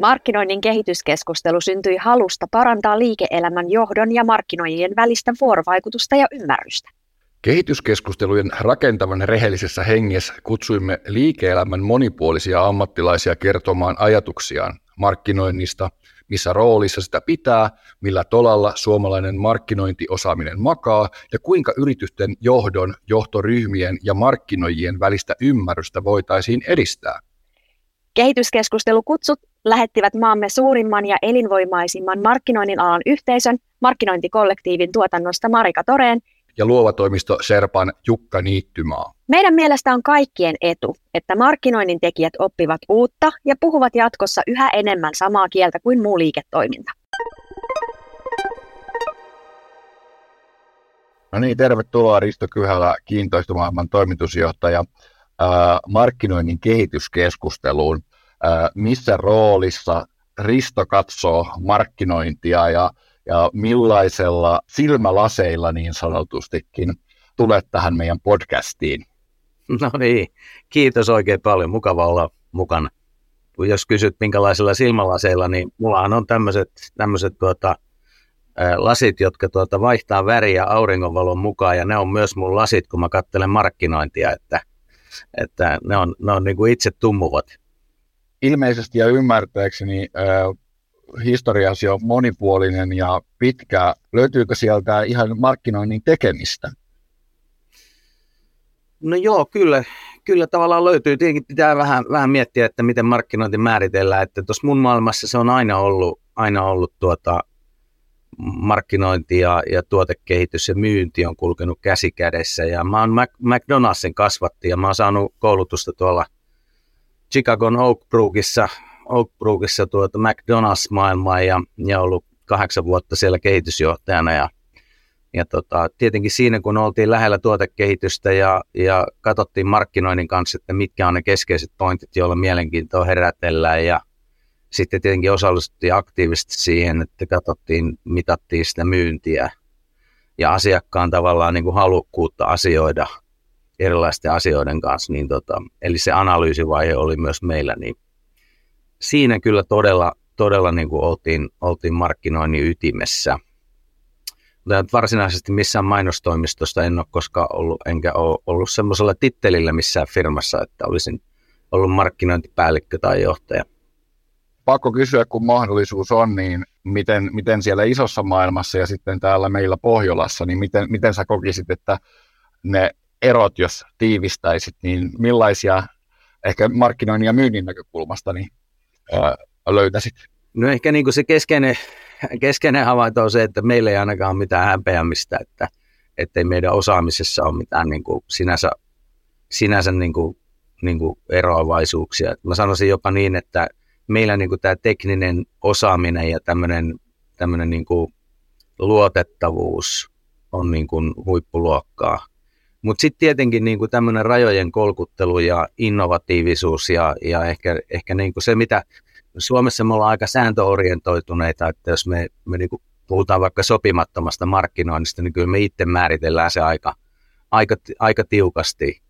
Markkinoinnin kehityskeskustelu syntyi halusta parantaa liike-elämän johdon ja markkinoijien välistä vuorovaikutusta ja ymmärrystä. Kehityskeskustelujen rakentavan rehellisessä hengessä kutsuimme liike-elämän monipuolisia ammattilaisia kertomaan ajatuksiaan markkinoinnista, missä roolissa sitä pitää, millä tolalla suomalainen markkinointiosaaminen makaa ja kuinka yritysten johdon, johtoryhmien ja markkinoijien välistä ymmärrystä voitaisiin edistää. Kehityskeskustelukutsut lähettivät maamme suurimman ja elinvoimaisimman markkinoinnin alan yhteisön markkinointikollektiivin tuotannosta Marika Toreen ja luova toimisto Serpan Jukka Niittymaa. Meidän mielestä on kaikkien etu, että markkinoinnin tekijät oppivat uutta ja puhuvat jatkossa yhä enemmän samaa kieltä kuin muu liiketoiminta. No niin, tervetuloa Risto Kyhälä, kiintoistumaailman toimitusjohtaja, ää, markkinoinnin kehityskeskusteluun. Missä roolissa Risto katsoo markkinointia ja ja millaisella silmälaseilla niin sanotustikin tulet tähän meidän podcastiin. No niin, kiitos oikein paljon. Mukava olla mukana. Jos kysyt minkälaisilla silmälaseilla, niin mullahan on tämmöiset, tämmöiset tuota, lasit, jotka tuota vaihtaa väriä auringonvalon mukaan, ja ne on myös mun lasit, kun mä katselen markkinointia, että, että ne on, ne on niin kuin itse tummuvat. Ilmeisesti ja ymmärtääkseni historiasi on monipuolinen ja pitkä. Löytyykö sieltä ihan markkinoinnin tekemistä? No joo, kyllä, kyllä tavallaan löytyy. Tietenkin pitää vähän, vähän miettiä, että miten markkinointi määritellään. Että tuossa mun maailmassa se on aina ollut, aina ollut tuota, markkinointi ja, ja tuotekehitys ja myynti on kulkenut käsi kädessä. Ja mä oon McDonaldsin kasvatti ja mä oon saanut koulutusta tuolla Chicagon Oak Brookissa Oak Brookissa tuota McDonald's-maailmaa ja, ja ollut kahdeksan vuotta siellä kehitysjohtajana ja, ja tota, tietenkin siinä, kun oltiin lähellä tuotekehitystä ja, ja katsottiin markkinoinnin kanssa, että mitkä on ne keskeiset pointit, joilla mielenkiintoa herätellään ja sitten tietenkin osallistuttiin aktiivisesti siihen, että katsottiin, mitattiin sitä myyntiä ja asiakkaan tavallaan niin kuin halukkuutta asioida erilaisten asioiden kanssa. Niin tota, eli se analyysivaihe oli myös meillä niin siinä kyllä todella, todella niin kuin oltiin, oltiin markkinoinnin ytimessä. Mutta varsinaisesti missään mainostoimistosta en ole koskaan ollut, enkä ole ollut semmoisella tittelillä missään firmassa, että olisin ollut markkinointipäällikkö tai johtaja. Pakko kysyä, kun mahdollisuus on, niin miten, miten siellä isossa maailmassa ja sitten täällä meillä Pohjolassa, niin miten, miten sä kokisit, että ne erot, jos tiivistäisit, niin millaisia ehkä markkinoinnin ja myynnin näkökulmasta, niin ää, löytäisit? No ehkä niin kuin se keskeinen, keskeinen havainto on se, että meillä ei ainakaan ole mitään häpeämistä, että ei meidän osaamisessa ole mitään niin kuin sinänsä, sinänsä niin kuin, niin kuin eroavaisuuksia. Mä sanoisin jopa niin, että meillä niin kuin tämä tekninen osaaminen ja tämmöinen, tämmöinen niin kuin luotettavuus on niin kuin huippuluokkaa. Mutta sitten tietenkin niin kuin tämmöinen rajojen kolkuttelu ja innovatiivisuus ja, ja ehkä, ehkä niin kuin se, mitä Suomessa me ollaan aika sääntöorientoituneita, että jos me, me niin kuin puhutaan vaikka sopimattomasta markkinoinnista, niin kyllä me itse määritellään se aika, aika, aika tiukasti.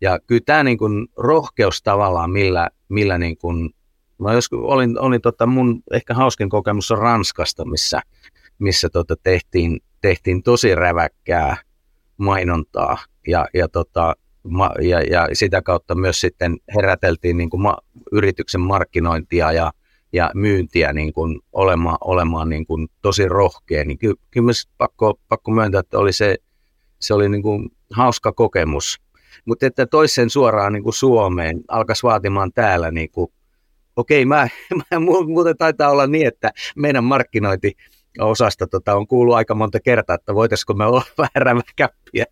Ja kyllä tämä niin kuin rohkeus tavallaan, millä, millä niin kuin, mä joskus olin, olin tota mun ehkä hauskin kokemus on Ranskasta, missä, missä tota tehtiin, tehtiin tosi räväkkää – mainontaa ja, ja, tota, ma, ja, ja sitä kautta myös sitten heräteltiin niin kuin ma, yrityksen markkinointia ja, ja myyntiä niin kuin olemaan, olemaan niin kuin tosi rohkea, niin ky, kyllä myös pakko, pakko myöntää, että oli se, se oli niin kuin hauska kokemus. Mutta että toisen suoraan niin kuin Suomeen alkaisi vaatimaan täällä niin kuin okei, mä, mä, muuten taitaa olla niin, että meidän markkinointi osasta tota, on kuullut aika monta kertaa, että voitaisiko me olla vähän räväkäppiä.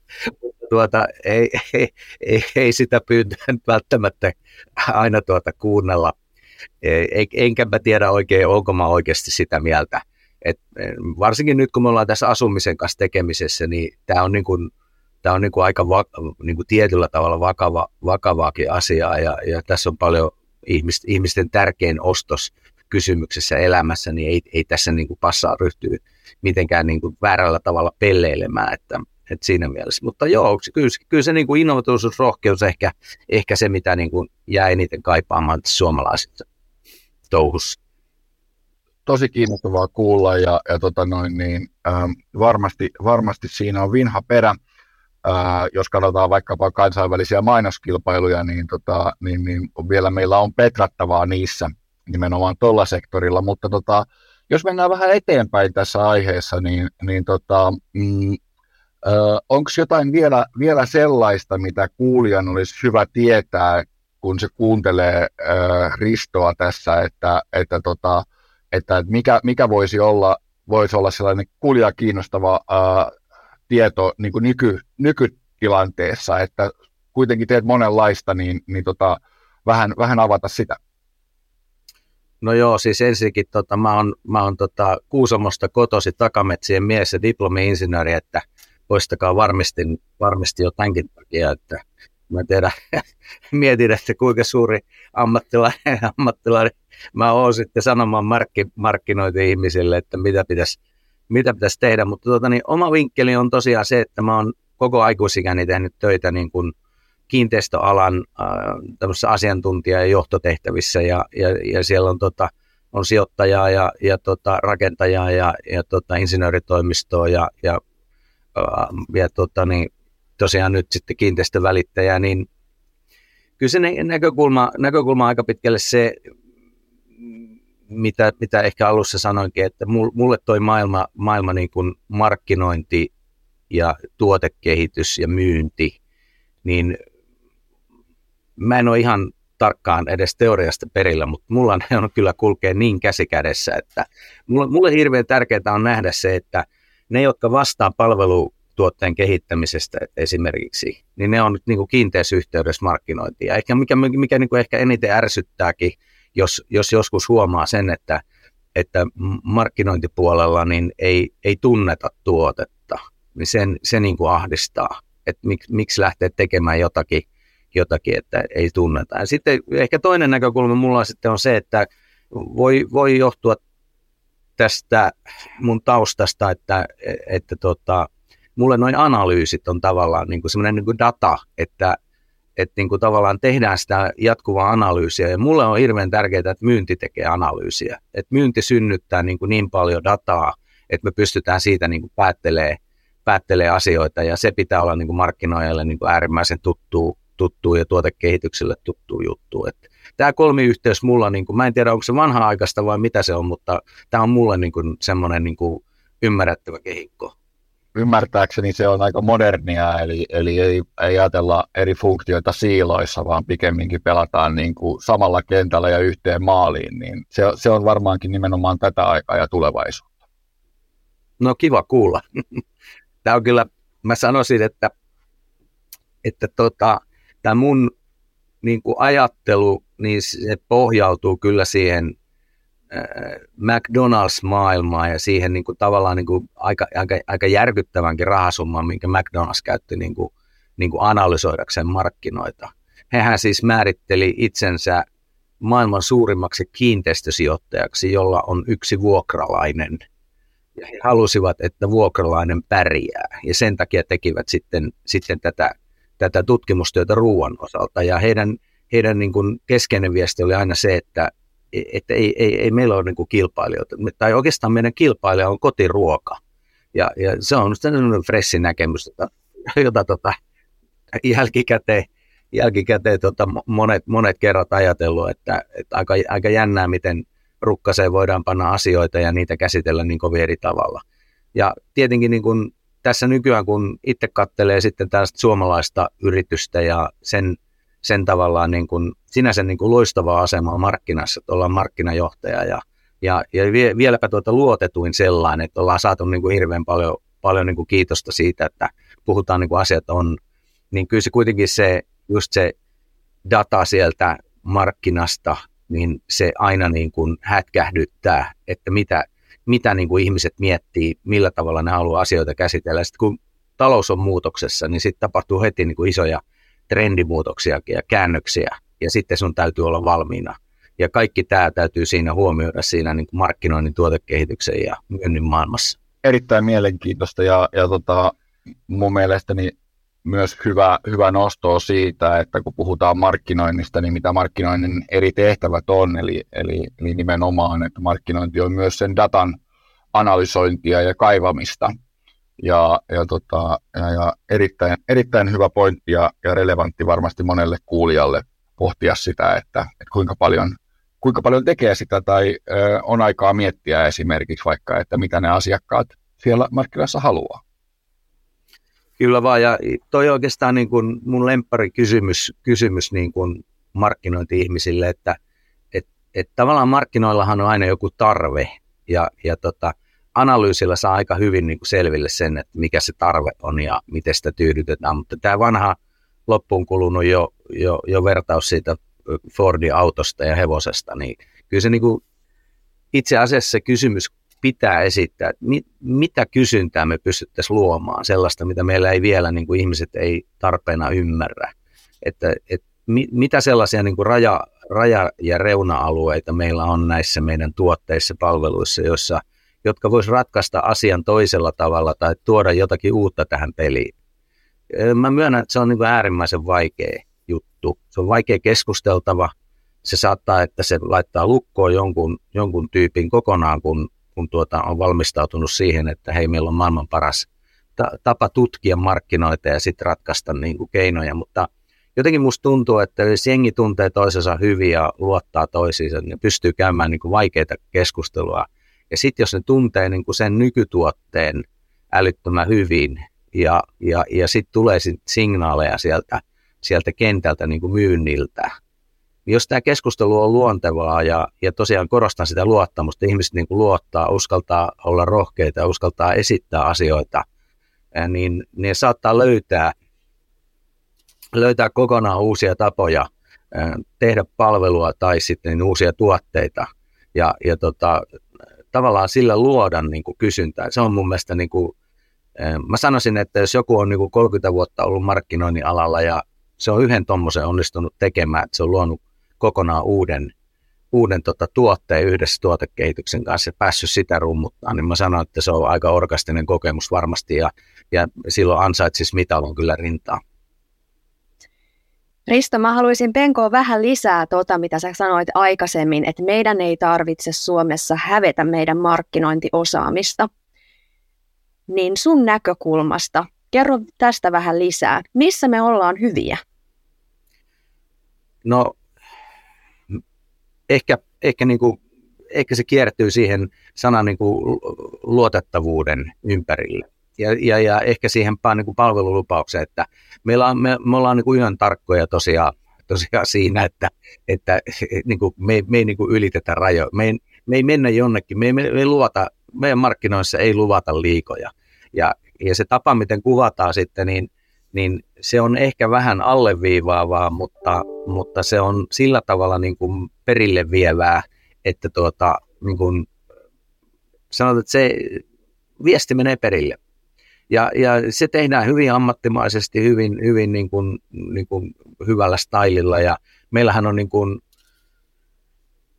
Tuota, ei, ei, ei, ei, sitä pyyntöä välttämättä aina tuota kuunnella. Ei, enkä mä tiedä oikein, onko mä oikeasti sitä mieltä. Et varsinkin nyt, kun me ollaan tässä asumisen kanssa tekemisessä, niin tämä on, niin kuin, tää on niin kuin aika va, niin kuin tietyllä tavalla vakava, vakavaakin asiaa, ja, ja tässä on paljon ihmisten, ihmisten tärkein ostos kysymyksessä elämässä, niin ei, ei tässä niin kuin passaa ryhtyä mitenkään niin kuin väärällä tavalla pelleilemään, että, että siinä mielessä. Mutta joo, kyllä, kyllä se niin kuin innovatiivisuus, rohkeus ehkä, ehkä se, mitä niin kuin jää eniten kaipaamaan suomalaisissa touhussa. tosi kiinnostavaa kuulla ja, ja tota noin, niin, ähm, varmasti, varmasti siinä on vinha perä. Äh, jos katsotaan vaikkapa kansainvälisiä mainoskilpailuja, niin, tota, niin, niin vielä meillä on petrattavaa niissä nimenomaan tuolla sektorilla, mutta tota, jos mennään vähän eteenpäin tässä aiheessa, niin, niin tota, mm, onko jotain vielä, vielä sellaista, mitä kuulijan olisi hyvä tietää, kun se kuuntelee äh, Ristoa tässä, että, että, tota, että mikä, mikä voisi olla voisi olla sellainen kuulijaa kiinnostava äh, tieto niin kuin nyky, nykytilanteessa, että kuitenkin teet monenlaista, niin, niin tota, vähän, vähän avata sitä. No joo, siis ensinnäkin tota, mä oon, mä oon tota, Kuusamosta kotosi takametsien mies ja diplomi-insinööri, että poistakaa varmasti, varmasti jo tämänkin takia, että mä tiedän, mietin, että kuinka suuri ammattilainen, ammattilainen mä oon sitten sanomaan markki, markkinointi ihmisille, että mitä pitäisi, mitä pitäisi tehdä, mutta tota, niin oma vinkkeli on tosiaan se, että mä oon koko aikuisikäni tehnyt töitä niin kuin kiinteistöalan äh, asiantuntija- ja johtotehtävissä ja, ja, ja siellä on, tota, on sijoittajaa ja, ja tota, rakentajaa ja, ja tota, insinööritoimistoa ja, ja, äh, ja tota, niin, tosiaan nyt sitten kiinteistövälittäjä, niin kyllä se näkökulma, näkökulma aika pitkälle se, mitä, mitä ehkä alussa sanoinkin, että mulle toi maailma, maailma niin kuin markkinointi ja tuotekehitys ja myynti, niin mä en ole ihan tarkkaan edes teoriasta perillä, mutta mulla on kyllä kulkee niin käsikädessä, että mulle, mulle hirveän tärkeää on nähdä se, että ne, jotka vastaa palvelutuotteen kehittämisestä esimerkiksi, niin ne on nyt niin kiinteässä yhteydessä markkinointiin. Ja ehkä mikä, mikä niin kuin ehkä eniten ärsyttääkin, jos, jos joskus huomaa sen, että, että markkinointipuolella niin ei, ei tunneta tuotetta, niin sen, se niin kuin ahdistaa, että mik, miksi lähtee tekemään jotakin – jotakin, että ei tunneta. Ja sitten ehkä toinen näkökulma mulla sitten on se, että voi, voi johtua tästä mun taustasta, että, että tota, mulle noin analyysit on tavallaan niin kuin semmoinen niin kuin data, että, että niin kuin tavallaan tehdään sitä jatkuvaa analyysiä. Ja mulle on hirveän tärkeää, että myynti tekee analyysiä. Että myynti synnyttää niin, kuin niin paljon dataa, että me pystytään siitä niin kuin päättelee, päättelee asioita. Ja se pitää olla niin kuin markkinoijalle niin kuin äärimmäisen tuttu tuttu ja tuotekehitykselle tuttu juttu. Tämä kolmiyhteys mulla, niin kuin, mä en tiedä onko se vanha-aikaista vai mitä se on, mutta tämä on mulle niin kuin, semmoinen niin kuin, ymmärrettävä kehikko. Ymmärtääkseni se on aika modernia, eli, eli ei, ei ajatella eri funktioita siiloissa, vaan pikemminkin pelataan niin kuin samalla kentällä ja yhteen maaliin. Niin se, se on varmaankin nimenomaan tätä aikaa ja tulevaisuutta. No kiva kuulla. Tämä on kyllä, mä sanoisin, että, että tota, tämä mun niin kuin ajattelu, niin se pohjautuu kyllä siihen äh, McDonald's-maailmaan ja siihen niin kuin, tavallaan niin kuin, aika, aika, aika järkyttävänkin rahasumman, minkä McDonald's käytti niin kuin, niin kuin analysoidakseen markkinoita. Hehän siis määritteli itsensä maailman suurimmaksi kiinteistösijoittajaksi, jolla on yksi vuokralainen. Ja he halusivat, että vuokralainen pärjää, ja sen takia tekivät sitten, sitten tätä tätä tutkimustyötä ruoan osalta. Ja heidän, heidän niin kuin keskeinen viesti oli aina se, että, että ei, ei, ei meillä ole niin kuin kilpailijoita. Tai oikeastaan meidän kilpailija on kotiruoka. Ja, ja se on sellainen fressi näkemys, jota, jota tota, jälkikäteen, jälkikäteen tota, monet, monet kerrat ajatellut, että, että aika, aika jännää, miten rukkaseen voidaan panna asioita ja niitä käsitellä niin kovin eri tavalla. Ja tietenkin niin kuin tässä nykyään, kun itse kattelee sitten tällaista suomalaista yritystä ja sen, sen tavallaan niin kuin, sinänsä niin kuin loistavaa asemaa markkinassa, että ollaan markkinajohtaja ja, ja, ja vieläpä tuota luotetuin sellainen, että ollaan saatu niin kuin hirveän paljon, paljon niin kuin kiitosta siitä, että puhutaan niin kuin asiat on, niin kyllä se kuitenkin se, just se data sieltä markkinasta, niin se aina niin kuin hätkähdyttää, että mitä, mitä niin kuin ihmiset miettii, millä tavalla ne haluaa asioita käsitellä. Sitten kun talous on muutoksessa, niin sitten tapahtuu heti niin kuin isoja trendimuutoksiakin ja käännöksiä, ja sitten sun täytyy olla valmiina. Ja kaikki tämä täytyy siinä huomioida siinä niin kuin markkinoinnin, tuotekehityksen ja myynnin maailmassa. Erittäin mielenkiintoista, ja, ja tota, mun mielestäni myös hyvä, hyvä nosto siitä, että kun puhutaan markkinoinnista, niin mitä markkinoinnin eri tehtävät on, eli, eli, eli nimenomaan, että markkinointi on myös sen datan analysointia ja kaivamista. Ja, ja, tota, ja, ja erittäin, erittäin hyvä pointti ja, ja relevantti varmasti monelle kuulijalle pohtia sitä, että, että kuinka, paljon, kuinka paljon tekee sitä tai ö, on aikaa miettiä esimerkiksi vaikka, että mitä ne asiakkaat siellä markkinoissa haluaa. Kyllä vaan, ja toi oikeastaan niin kuin mun lemppari kysymys, kysymys niin kuin markkinointi-ihmisille, että et, et tavallaan markkinoillahan on aina joku tarve, ja, ja tota, analyysillä saa aika hyvin niin kuin selville sen, että mikä se tarve on ja miten sitä tyydytetään, mutta tämä vanha loppuun kulunut jo, jo, jo vertaus siitä Fordin autosta ja hevosesta, niin kyllä se niin kuin, itse asiassa se kysymys pitää esittää, että mit, mitä kysyntää me pystyttäisiin luomaan, sellaista, mitä meillä ei vielä niin kuin ihmiset ei tarpeena ymmärrä. Että, et, mi, mitä sellaisia niin kuin raja, raja- ja reuna-alueita meillä on näissä meidän tuotteissa, palveluissa, joissa, jotka voisi ratkaista asian toisella tavalla tai tuoda jotakin uutta tähän peliin. Mä myönnän, että se on niin kuin äärimmäisen vaikea juttu. Se on vaikea keskusteltava. Se saattaa, että se laittaa lukkoon jonkun, jonkun tyypin kokonaan, kun kun tuota, on valmistautunut siihen, että hei, meillä on maailman paras ta- tapa tutkia markkinoita ja sitten ratkaista niin kuin keinoja, mutta jotenkin musta tuntuu, että jos jengi tuntee toisensa hyvin ja luottaa toisiinsa, niin pystyy käymään niin kuin vaikeita keskustelua. Ja sitten jos ne tuntee niin kuin sen nykytuotteen älyttömän hyvin ja, ja, ja sitten tulee sit signaaleja sieltä, sieltä kentältä niin kuin myynniltä, jos tämä keskustelu on luontevaa ja, ja tosiaan korostan sitä luottamusta, ihmiset niin kuin luottaa, uskaltaa olla rohkeita, uskaltaa esittää asioita, niin ne saattaa löytää, löytää kokonaan uusia tapoja tehdä palvelua tai sitten niin uusia tuotteita ja, ja tota, tavallaan sillä luoda niin kuin kysyntää. Se on mun mielestä, niin kuin, mä sanoisin, että jos joku on niin kuin 30 vuotta ollut markkinoinnin alalla ja se on yhden tuommoisen onnistunut tekemään, että se on luonut kokonaan uuden, uuden tota, tuotteen yhdessä tuotekehityksen kanssa ja päässyt sitä rummuttaa, niin mä sanon, että se on aika orkastinen kokemus varmasti ja, ja silloin ansaitsisi mitalon kyllä rintaa. Risto, mä haluaisin penkoa vähän lisää tuota, mitä sä sanoit aikaisemmin, että meidän ei tarvitse Suomessa hävetä meidän markkinointiosaamista. Niin sun näkökulmasta, kerro tästä vähän lisää. Missä me ollaan hyviä? No ehkä, ehkä, niin kuin, ehkä se kiertyy siihen sanan niin kuin luotettavuuden ympärille. Ja, ja, ja ehkä siihen niin kuin palvelulupaukseen, että meillä on, me, me ollaan niin kuin yön tarkkoja tosiaan, tosiaan siinä, että, että niin kuin me, me ei niin kuin ylitetä rajoja. Me ei, me ei mennä jonnekin, me ei, me ei luvata, meidän markkinoissa ei luvata liikoja. Ja, ja se tapa, miten kuvataan sitten, niin niin se on ehkä vähän alleviivaavaa, mutta, mutta se on sillä tavalla niin kuin perille vievää, että tuota, niin kuin sanotaan, että se viesti menee perille. Ja, ja se tehdään hyvin ammattimaisesti, hyvin, hyvin niin kuin, niin kuin hyvällä stylilla ja meillähän on niin kuin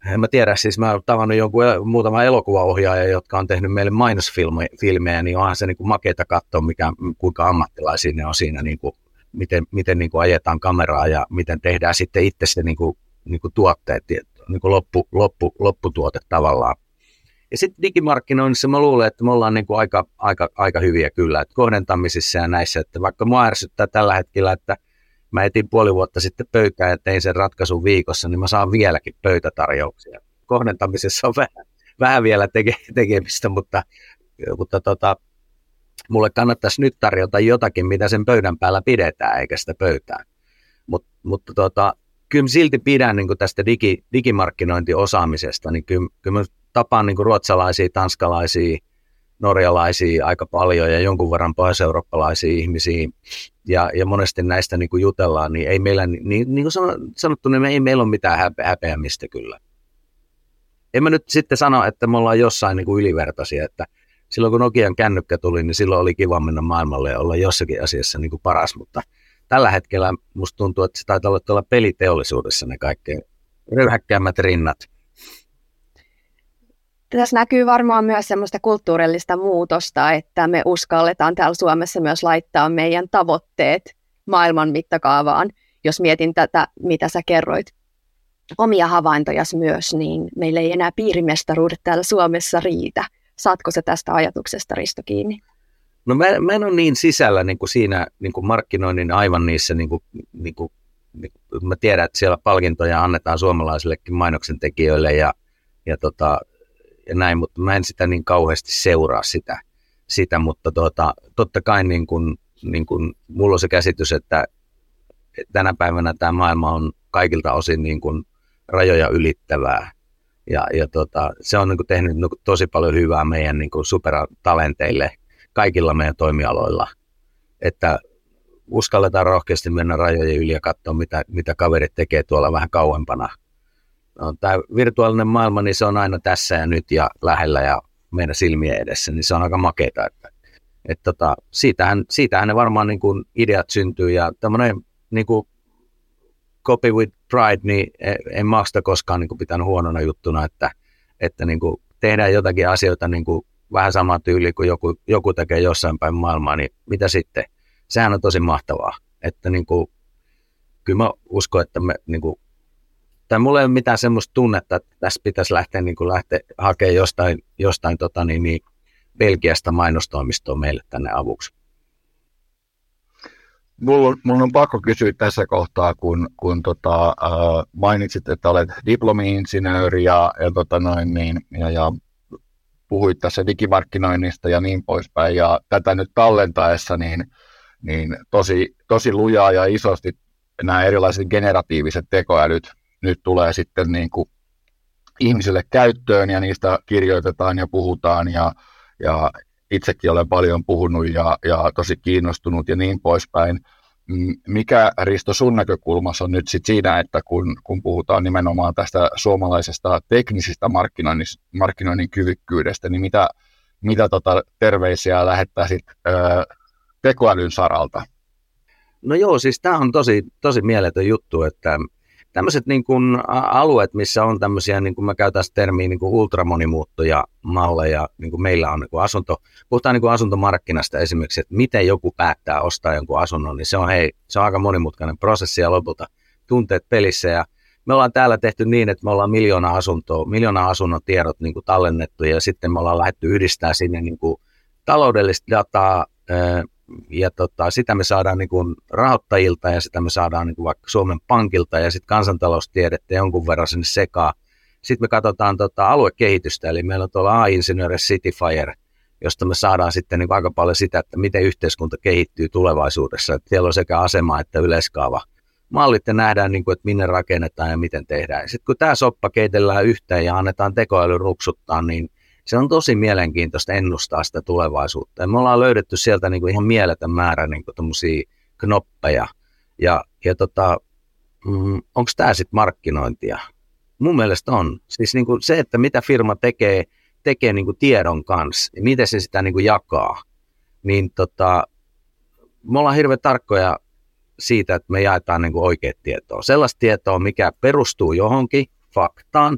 en mä tiedä, siis mä oon tavannut jonkun muutama elokuvaohjaaja, jotka on tehnyt meille mainosfilmejä, niin onhan se niin kuin makeita katsoa, mikä, kuinka ammattilaisia ne on siinä, niin kuin, miten, miten niin kuin ajetaan kameraa ja miten tehdään sitten itse se niin kuin, niin kuin tuotteet, niin kuin loppu, loppu, lopputuote tavallaan. Ja sitten digimarkkinoinnissa mä luulen, että me ollaan niin kuin aika, aika, aika hyviä kyllä, että kohdentamisissa ja näissä, että vaikka mua ärsyttää tällä hetkellä, että – mä etin puoli vuotta sitten pöytään ja tein sen ratkaisun viikossa, niin mä saan vieläkin pöytätarjouksia. Kohdentamisessa on vähän, vähän vielä teke, tekemistä, mutta, mutta tota, mulle kannattaisi nyt tarjota jotakin, mitä sen pöydän päällä pidetään, eikä sitä pöytää. Mut, mutta tota, kyllä silti pidän niin tästä digi, digimarkkinointiosaamisesta, niin kyllä, kyllä mä tapaan niin ruotsalaisia, tanskalaisia, norjalaisia aika paljon ja jonkun verran pohjois-eurooppalaisia ihmisiä. Ja, ja monesti näistä niin kuin jutellaan, niin ei meillä, niin, niin kuin sanottu, niin ei meillä ole mitään häpe, häpeämistä kyllä. En mä nyt sitten sano, että me ollaan jossain niin kuin ylivertaisia, että silloin kun Nokian kännykkä tuli, niin silloin oli kiva mennä maailmalle ja olla jossakin asiassa niin kuin paras, mutta tällä hetkellä musta tuntuu, että se taitaa olla tuolla peliteollisuudessa ne kaikkein röyhäkkäämmät rinnat tässä näkyy varmaan myös semmoista kulttuurillista muutosta, että me uskalletaan täällä Suomessa myös laittaa meidän tavoitteet maailman mittakaavaan. Jos mietin tätä, mitä sä kerroit omia havaintoja myös, niin meillä ei enää piirimestaruudet täällä Suomessa riitä. Saatko se tästä ajatuksesta, Risto, kiinni? No mä, mä en ole niin sisällä niin kuin siinä niin kuin markkinoinnin aivan niissä, niin kuin, niin kuin, niin kuin, mä tiedän, että siellä palkintoja annetaan suomalaisillekin mainoksen tekijöille ja, ja, tota, ja näin, mutta mä en sitä niin kauheasti seuraa sitä, sitä mutta tota, totta kai niin kuin, niin kuin, mulla on se käsitys, että tänä päivänä tämä maailma on kaikilta osin niin kuin rajoja ylittävää. Ja, ja tota, se on niin kuin tehnyt niin tosi paljon hyvää meidän niin kuin supertalenteille kaikilla meidän toimialoilla. Että uskalletaan rohkeasti mennä rajojen yli ja katsoa, mitä, mitä kaverit tekee tuolla vähän kauempana. No, tämä virtuaalinen maailma, niin se on aina tässä ja nyt ja lähellä ja meidän silmien edessä, niin se on aika makeeta. Että, että tota, siitähän, siitähän ne varmaan niin kuin ideat syntyy ja tämmöinen niin kuin copy with pride, niin en mä sitä koskaan niin kuin pitänyt huonona juttuna, että, että niin kuin tehdään jotakin asioita niin kuin vähän sama tyyli kuin joku, joku tekee jossain päin maailmaa, niin mitä sitten? Sehän on tosi mahtavaa. Että niin kuin, kyllä mä uskon, että me niin kuin, tai mulla ei ole mitään semmoista tunnetta, että tässä pitäisi lähteä, niin kuin lähteä hakemaan jostain, jostain tota, niin, niin, Belgiasta mainostoimistoa meille tänne avuksi. Mulla mulla on pakko kysyä tässä kohtaa, kun, kun tota, äh, mainitsit, että olet diplomi-insinööri ja, ja, tota noin, niin, ja, ja puhuit tässä digimarkkinoinnista ja niin poispäin, ja tätä nyt tallentaessa, niin, niin tosi, tosi lujaa ja isosti nämä erilaiset generatiiviset tekoälyt nyt tulee sitten niin kuin ihmisille käyttöön, ja niistä kirjoitetaan ja puhutaan, ja, ja itsekin olen paljon puhunut ja, ja tosi kiinnostunut ja niin poispäin. Mm, mikä Risto sun näkökulmassa on nyt sit siinä, että kun, kun puhutaan nimenomaan tästä suomalaisesta markkinoinnin, markkinoinnin kyvykkyydestä, niin mitä, mitä tota terveisiä lähettäisit ö, tekoälyn saralta? No joo, siis tämä on tosi, tosi mieletön juttu, että tämmöiset niin kuin alueet, missä on tämmöisiä, niin kuin mä käytän termiä, niin kuin ultramonimuuttoja malleja, niin kuin meillä on niin kuin asunto, puhutaan niin kuin asuntomarkkinasta esimerkiksi, että miten joku päättää ostaa jonkun asunnon, niin se on, hei, se on aika monimutkainen prosessi ja lopulta tunteet pelissä. Ja me ollaan täällä tehty niin, että me ollaan miljoona asuntoa, miljoona asunnon tiedot niin kuin tallennettu ja sitten me ollaan lähdetty yhdistää sinne niin kuin taloudellista dataa, ja tota, sitä me saadaan niin kuin rahoittajilta ja sitä me saadaan niin kuin vaikka Suomen Pankilta ja sitten kansantaloustiedettä jonkun verran sinne sekaan. Sitten me katsotaan tota aluekehitystä, eli meillä on tuolla A-insinööri Cityfire, josta me saadaan sitten niin aika paljon sitä, että miten yhteiskunta kehittyy tulevaisuudessa. Että siellä on sekä asema että yleiskaava mallit ja nähdään, niin kuin, että minne rakennetaan ja miten tehdään. Sitten kun tämä soppa keitellään yhteen ja annetaan tekoäly ruksuttaa, niin se on tosi mielenkiintoista ennustaa sitä tulevaisuutta. Ja me ollaan löydetty sieltä niin kuin ihan mieletön määrä niin kuin knoppeja. Ja, ja tota, mm, onko tämä sitten markkinointia? Mun mielestä on. Siis niin kuin se, että mitä firma tekee, tekee niin kuin tiedon kanssa ja miten se sitä niin kuin jakaa, niin tota, me ollaan hirveän tarkkoja siitä, että me jaetaan niin kuin oikeat tietoa. Sellaista tietoa, mikä perustuu johonkin faktaan,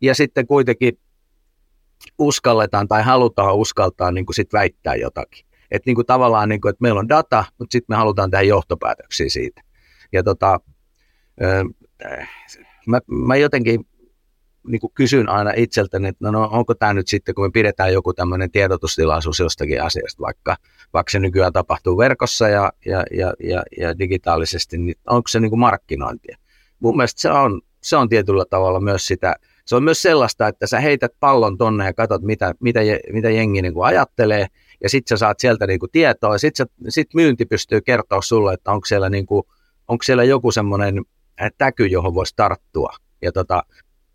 ja sitten kuitenkin uskalletaan tai halutaan uskaltaa niin kuin sit väittää jotakin. Että niin kuin tavallaan, niin kuin, että meillä on data, mutta sitten me halutaan tehdä johtopäätöksiä siitä. Ja tota, mä, mä jotenkin niin kuin kysyn aina itseltäni, että no, no onko tämä nyt sitten, kun me pidetään joku tämmöinen tiedotustilaisuus jostakin asiasta, vaikka, vaikka se nykyään tapahtuu verkossa ja, ja, ja, ja, ja digitaalisesti, niin onko se niin kuin markkinointia? Mun mielestä se on, se on tietyllä tavalla myös sitä, se on myös sellaista, että sä heität pallon tonne ja katsot, mitä, mitä, mitä jengi niin kuin ajattelee, ja sitten sä saat sieltä niin kuin tietoa, ja sitten sit myynti pystyy kertoa sulle, että onko siellä, niin kuin, onko siellä joku semmoinen äh, täky, johon voisi tarttua. Ja tota,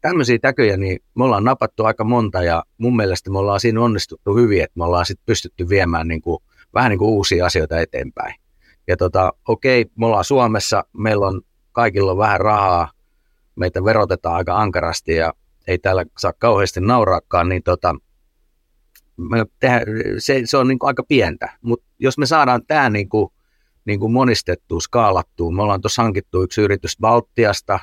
tämmöisiä täkyjä, niin me ollaan napattu aika monta, ja mun mielestä me ollaan siinä onnistuttu hyvin, että me ollaan sitten pystytty viemään niin kuin, vähän niin kuin uusia asioita eteenpäin. Ja tota, okei, me ollaan Suomessa, meillä on kaikilla on vähän rahaa, meitä verotetaan aika ankarasti ja ei täällä saa kauheasti nauraakaan, niin tota, me tehdä, se, se on niin kuin aika pientä. Mutta jos me saadaan tämä niin kuin, niin kuin monistettua, skaalattua, me ollaan tuossa hankittu yksi yritys Baltiasta,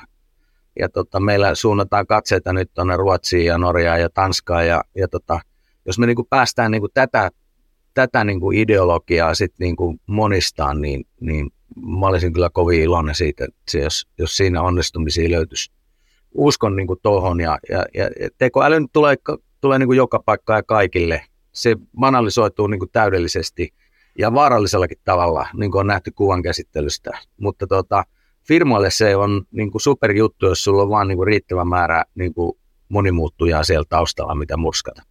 ja tota, meillä suunnataan katseita nyt tuonne Ruotsiin ja Norjaan ja Tanskaan, ja, ja tota, jos me niin kuin päästään niin kuin tätä, tätä niin kuin ideologiaa sit niin kuin monistaan, niin, niin mä olisin kyllä kovin iloinen siitä, että jos, jos siinä onnistumisia löytyisi. Uskon niin kuin tuohon ja, ja, ja tekoäly tulee, tulee niin kuin joka paikkaan ja kaikille. Se banalisoituu niin kuin täydellisesti ja vaarallisellakin tavalla, niin kuin on nähty kuvan käsittelystä. Mutta tota, firmoille se on niin kuin superjuttu, jos sulla on vaan niin kuin riittävä määrä niin kuin monimuuttujaa siellä taustalla, mitä murskata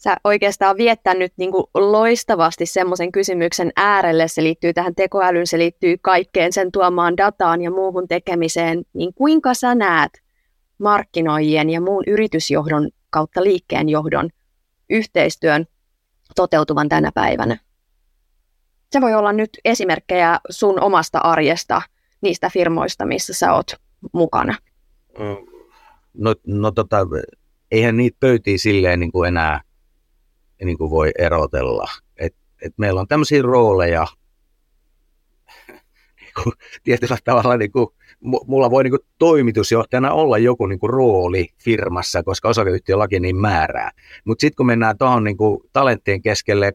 sä oikeastaan viettänyt niin kuin loistavasti semmoisen kysymyksen äärelle. Se liittyy tähän tekoälyyn, se liittyy kaikkeen sen tuomaan dataan ja muuhun tekemiseen. Niin kuinka sä näet markkinoijien ja muun yritysjohdon kautta liikkeenjohdon yhteistyön toteutuvan tänä päivänä? Se voi olla nyt esimerkkejä sun omasta arjesta, niistä firmoista, missä sä oot mukana. No, no tota, eihän niitä pöytiä silleen niin kuin enää niin kuin voi erotella. Et, et meillä on tämmöisiä rooleja, niin kuin, tietyllä tavalla niin kuin, mulla voi niin kuin, toimitusjohtajana olla joku niin kuin, rooli firmassa, koska osakeyhtiölaki niin määrää. Mutta sitten kun mennään tuohon niin talenttien keskelle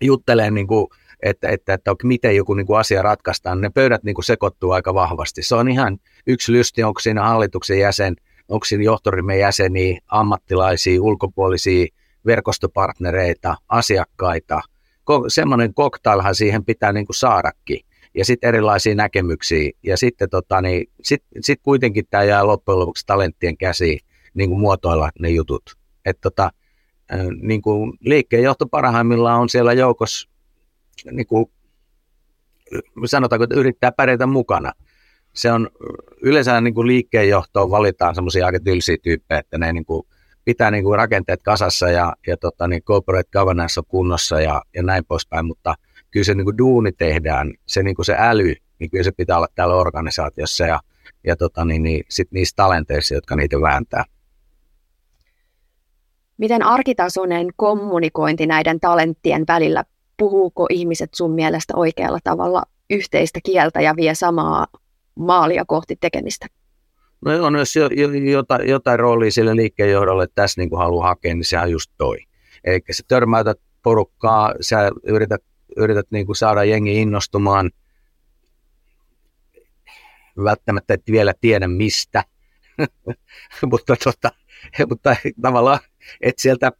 juttelemaan, niin kuin, että, että, että miten joku niin kuin, asia ratkaistaan, niin ne pöydät niin kuin, sekoittuu aika vahvasti. Se on ihan yksi lysti, onko siinä hallituksen jäsen, onko siinä johtorimen jäseniä, ammattilaisia, ulkopuolisia, verkostopartnereita, asiakkaita. Semmoinen koktailhan siihen pitää niin saadakin. Ja sitten erilaisia näkemyksiä. Ja sitten tota, niin, sit, sit kuitenkin tämä jää loppujen lopuksi talenttien käsiin niin muotoilla ne jutut. Et tota, niin kuin liikkeenjohto parhaimmillaan on siellä joukossa, niin kuin, sanotaanko, että yrittää pärjätä mukana. Se on yleensä niin liikkeenjohtoon valitaan semmoisia aika tylsiä tyyppejä, että ne niin kuin, pitää niin kuin rakenteet kasassa ja, ja tota, niin corporate governance on kunnossa ja, ja näin poispäin, mutta kyllä se niin kuin duuni tehdään, se, niin kuin se äly, niin kyllä se pitää olla täällä organisaatiossa ja, ja tota, niin, niin, sit niissä talenteissa, jotka niitä vääntää. Miten arkitasoinen kommunikointi näiden talenttien välillä, puhuuko ihmiset sun mielestä oikealla tavalla yhteistä kieltä ja vie samaa maalia kohti tekemistä? No on, jos jotain, jotain roolia sille liikkeenjohdolle tässä niin kuin haluaa hakea, niin sehän on just toi. Eli sä törmäytät porukkaa, sä yrität, yrität niin kuin saada jengi innostumaan, välttämättä et vielä tiedä mistä, mutta, tota, mutta tavallaan, että sieltä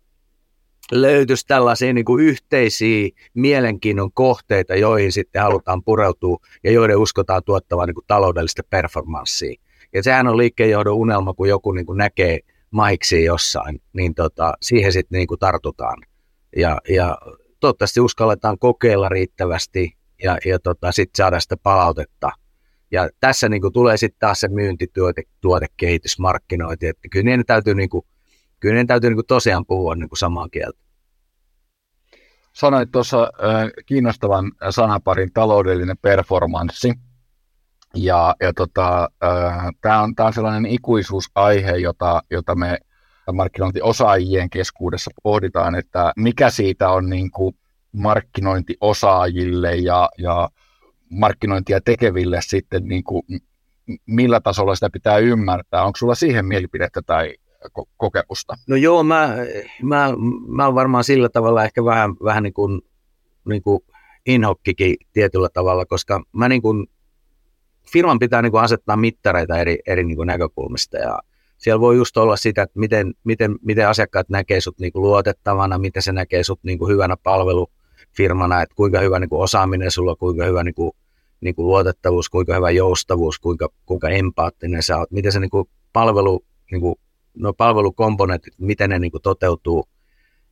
löytyisi tällaisia niin kuin yhteisiä mielenkiinnon kohteita, joihin sitten halutaan pureutua ja joiden uskotaan tuottavan niin kuin taloudellista performanssia. Ja sehän on liikkeenjohdon unelma, kun joku niin kuin näkee maiksi jossain, niin tota, siihen sitten niin tartutaan. Ja, ja toivottavasti uskalletaan kokeilla riittävästi ja, ja tota, sitten saada sitä palautetta. Ja tässä niin kuin tulee sitten taas se myyntituote, tuotekehitys, markkinointi, että kyllä niiden täytyy, niin kuin, kyllä niiden täytyy niin kuin tosiaan puhua niin kuin samaa kieltä. Sanoit tuossa äh, kiinnostavan sanaparin taloudellinen performanssi. Ja, ja tota, tämä on, on sellainen ikuisuusaihe, jota, jota me markkinointiosaajien keskuudessa pohditaan, että mikä siitä on niin kuin markkinointiosaajille ja, ja markkinointia tekeville sitten, niin kuin, millä tasolla sitä pitää ymmärtää. Onko sulla siihen mielipidettä tai ko- kokemusta? No joo, mä, mä, mä olen varmaan sillä tavalla ehkä vähän, vähän niin kuin, niin kuin inhokkikin tietyllä tavalla, koska mä niin kuin firman pitää niin kuin asettaa mittareita eri, eri niin kuin näkökulmista ja siellä voi just olla sitä, että miten, miten, miten asiakkaat näkee sut niin kuin luotettavana, miten se näkee sut niin kuin hyvänä palvelufirmana, että kuinka hyvä niin kuin osaaminen sulla, kuinka hyvä niin kuin, niin kuin luotettavuus, kuinka hyvä joustavuus, kuinka, kuinka empaattinen sä oot, miten se niin kuin palvelu, niin kuin, no palvelukomponentit, miten ne niin kuin toteutuu.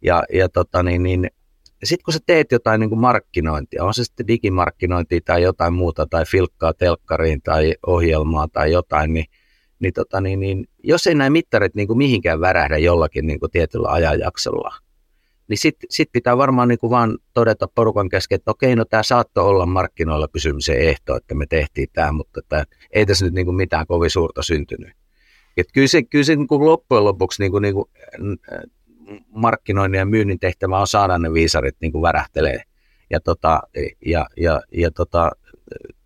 Ja, ja tota, niin, niin, sitten kun sä teet jotain niin kuin markkinointia, on se sitten digimarkkinointia tai jotain muuta, tai filkkaa telkkariin tai ohjelmaa tai jotain, niin, niin, tota, niin, niin jos ei näin mittarit niin kuin mihinkään värähdä jollakin niin kuin tietyllä ajanjaksolla, niin sitten sit pitää varmaan niin kuin vaan todeta porukan kesken, että okei, no tämä saattoi olla markkinoilla pysymisen ehto, että me tehtiin tämä, mutta että ei tässä nyt niin kuin mitään kovin suurta syntynyt. Et kyllä se, kyllä se niin kuin loppujen lopuksi niin kuin, niin kuin, markkinoinnin ja myynnin tehtävä on saada ne viisarit niin kuin värähtelee ja, tota, ja, ja, ja tota,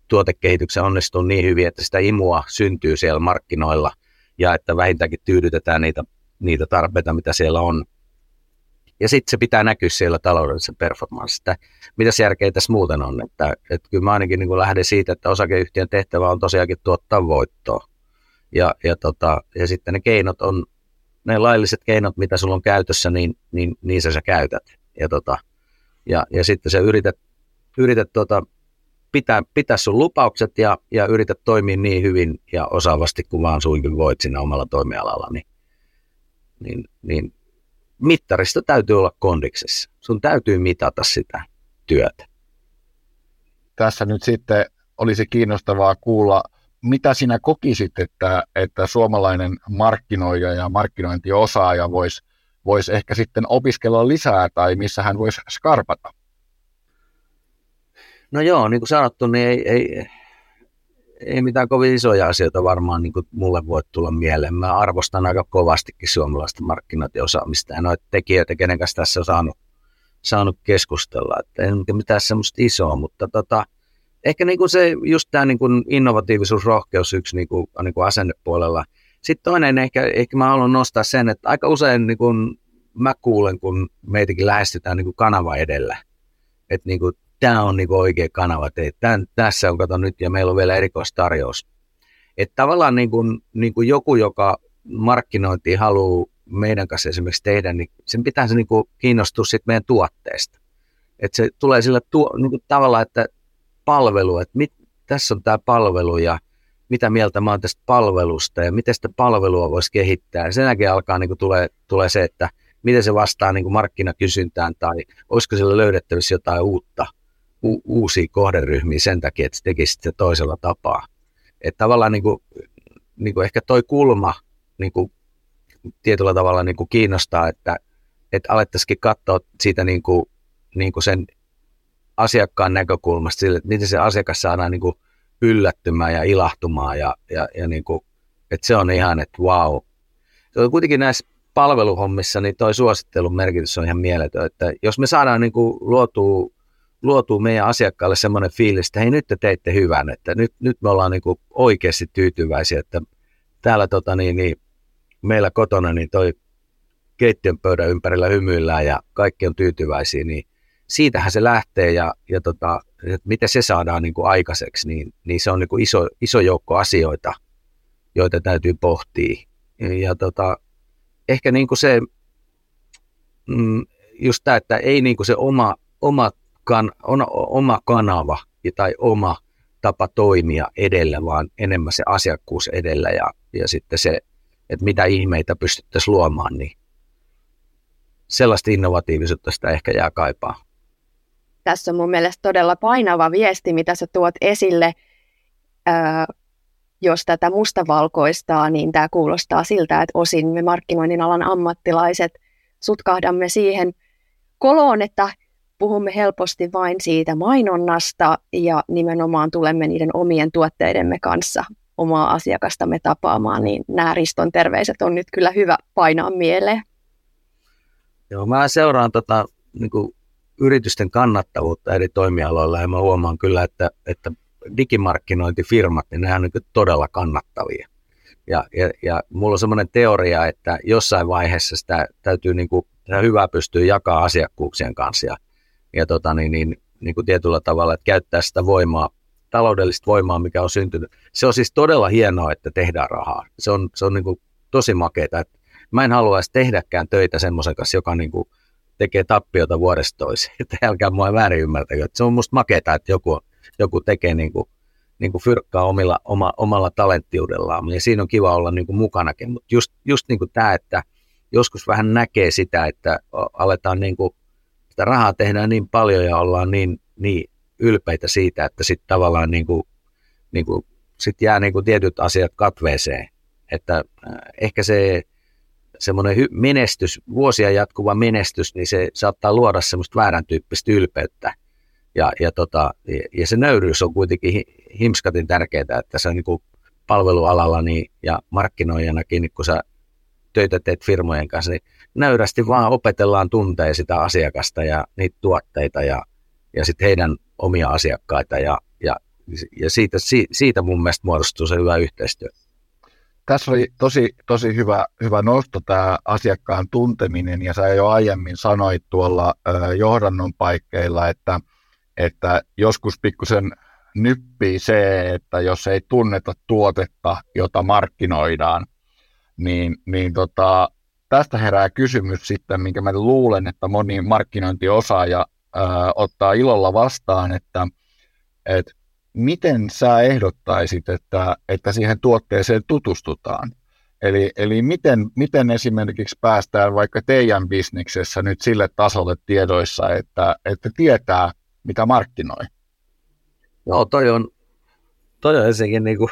tuotekehityksen onnistuu niin hyvin, että sitä imua syntyy siellä markkinoilla ja että vähintäänkin tyydytetään niitä, niitä tarpeita, mitä siellä on. ja sitten se pitää näkyä siellä taloudellisessa performanssissa. Mitä järkeä tässä muuten on? Että, että kyllä mä ainakin niin lähden siitä, että osakeyhtiön tehtävä on tosiaankin tuottaa voittoa. Ja, ja, tota, ja sitten ne keinot on, ne lailliset keinot, mitä sulla on käytössä, niin, niin niissä sä käytät. Ja, tota, ja, ja sitten sä yrität, yrität tota, pitää, pitää sun lupaukset ja, ja yrität toimia niin hyvin ja osaavasti kuin vaan suinkin voit siinä omalla toimialalla, niin, niin, niin mittarista täytyy olla kondiksessa. Sun täytyy mitata sitä työtä. Tässä nyt sitten olisi kiinnostavaa kuulla, mitä sinä kokisit, että, että suomalainen markkinoija ja markkinointiosaaja voisi vois ehkä sitten opiskella lisää tai missä hän voisi skarpata? No joo, niin kuin sanottu, niin ei, ei, ei mitään kovin isoja asioita varmaan niin kuin mulle voi tulla mieleen. Mä arvostan aika kovastikin suomalaista markkinointiosaamista ja noita tekijöitä, kenen kanssa tässä on saanut, saanut keskustella. Että ei mitään semmoista isoa, mutta tota, ehkä niin kuin se, just tämä niin kuin innovatiivisuus, rohkeus yksi niin kuin, niin kuin asennepuolella. Sitten toinen ehkä, ehkä mä haluan nostaa sen, että aika usein niin kuin mä kuulen, kun meitäkin lähestytään niin kuin kanava edellä. Että niin kuin tämä on niin oikea kanava, tämän, tässä on, kato nyt, ja meillä on vielä erikoistarjous. Että tavallaan niin kuin, niin kuin joku, joka markkinointi haluaa meidän kanssa esimerkiksi tehdä, niin sen pitää se niin kuin kiinnostua meidän tuotteesta. Että se tulee sillä tuo, niin kuin tavalla, että palvelu, että mit, tässä on tämä palvelu ja mitä mieltä mä oon tästä palvelusta ja miten sitä palvelua voisi kehittää. Ja sen jälkeen alkaa niin kuin tulee, tulee se, että miten se vastaa niin kuin markkinakysyntään tai olisiko sillä löydettävissä jotain uutta u- uusia kohderyhmiä sen takia, että se tekisi se toisella tapaa. Että tavallaan niin kuin, niin kuin ehkä toi kulma niin kuin tietyllä tavalla niin kuin kiinnostaa, että, että alettaisikin katsoa siitä niin kuin, niin kuin sen asiakkaan näkökulmasta sille, että miten se asiakas saadaan niin kuin yllättymään ja ilahtumaan ja, ja, ja niin kuin, että se on ihan, että wow. Kuitenkin näissä palveluhommissa, niin toi suosittelun merkitys on ihan mieletön, että jos me saadaan niin kuin luotua luotuu meidän asiakkaalle semmoinen fiilis, että hei nyt te teitte hyvän, että nyt, nyt me ollaan niin kuin oikeasti tyytyväisiä, että täällä tota, niin, niin, meillä kotona niin toi keittiön pöydän ympärillä hymyillään ja kaikki on tyytyväisiä, niin siitähän se lähtee ja, ja tota, että miten se saadaan niin kuin aikaiseksi, niin, niin se on niin kuin iso, iso joukko asioita, joita täytyy pohtia. Ja, ja tota, ehkä niin kuin se, mm, just tämä, että ei niin kuin se oma, oma kan, on oma kanava tai oma tapa toimia edellä, vaan enemmän se asiakkuus edellä ja, ja sitten se, että mitä ihmeitä pystyttäisiin luomaan, niin sellaista innovatiivisuutta sitä ehkä jää kaipaa. Tässä on mun mielestä todella painava viesti, mitä sä tuot esille. Öö, jos tätä mustavalkoistaa, niin tämä kuulostaa siltä, että osin me markkinoinnin alan ammattilaiset sutkahdamme siihen koloon, että puhumme helposti vain siitä mainonnasta ja nimenomaan tulemme niiden omien tuotteidemme kanssa omaa asiakastamme tapaamaan, niin nämä Riston terveiset on nyt kyllä hyvä painaa mieleen. Joo, mä seuraan tota, niin kuin yritysten kannattavuutta eri toimialoilla ja mä huomaan kyllä, että, että digimarkkinointifirmat, niin nämä on niin todella kannattavia. Ja, ja, ja mulla on semmoinen teoria, että jossain vaiheessa sitä täytyy niin kuin, sitä hyvää pystyä jakaa asiakkuuksien kanssa ja ja tota, niin, niin, niin kuin tietyllä tavalla, että käyttää sitä voimaa, taloudellista voimaa, mikä on syntynyt. Se on siis todella hienoa, että tehdään rahaa. Se on, se on niin kuin tosi makeeta. Mä en haluaisi tehdäkään töitä semmoisen kanssa, joka niin kuin tekee tappiota vuodesta toiseen. Että älkää mua väärin ymmärtäkö. Se on musta makeeta, että joku, joku tekee niin kuin, niin kuin fyrkkaa omilla, oma, omalla talenttiudellaan. Ja siinä on kiva olla niin kuin mukanakin. Mutta just, just niin kuin tämä, että joskus vähän näkee sitä, että aletaan niin kuin sitä rahaa tehdään niin paljon ja ollaan niin, niin ylpeitä siitä, että sitten tavallaan niin kuin, niin kuin, sit jää niin kuin tietyt asiat katveeseen. Että äh, ehkä se semmoinen menestys, vuosia jatkuva menestys, niin se saattaa luoda semmoista väärän tyyppistä ylpeyttä. Ja, ja, tota, ja se nöyryys on kuitenkin himskatin tärkeää, että se niin kuin palvelualalla niin, ja markkinoijanakin, niin kun sä töitä teet firmojen kanssa, niin nöyrästi vaan opetellaan tuntee sitä asiakasta ja niitä tuotteita ja, ja sitten heidän omia asiakkaita ja, ja, ja siitä, siitä mun mielestä muodostuu se hyvä yhteistyö. Tässä oli tosi, tosi hyvä, hyvä nosto tämä asiakkaan tunteminen, ja sä jo aiemmin sanoit tuolla ö, johdannon paikkeilla, että, että joskus pikkusen nyppii se, että jos ei tunneta tuotetta, jota markkinoidaan, niin, niin tota, tästä herää kysymys sitten, minkä mä luulen, että moni markkinointiosaaja ö, ottaa ilolla vastaan, että, että miten sä ehdottaisit, että, että siihen tuotteeseen tutustutaan? Eli, eli miten, miten esimerkiksi päästään vaikka teidän bisneksessä nyt sille tasolle tiedoissa, että, että tietää, mitä markkinoi? No toi on, toi on ensinnäkin niin kuin,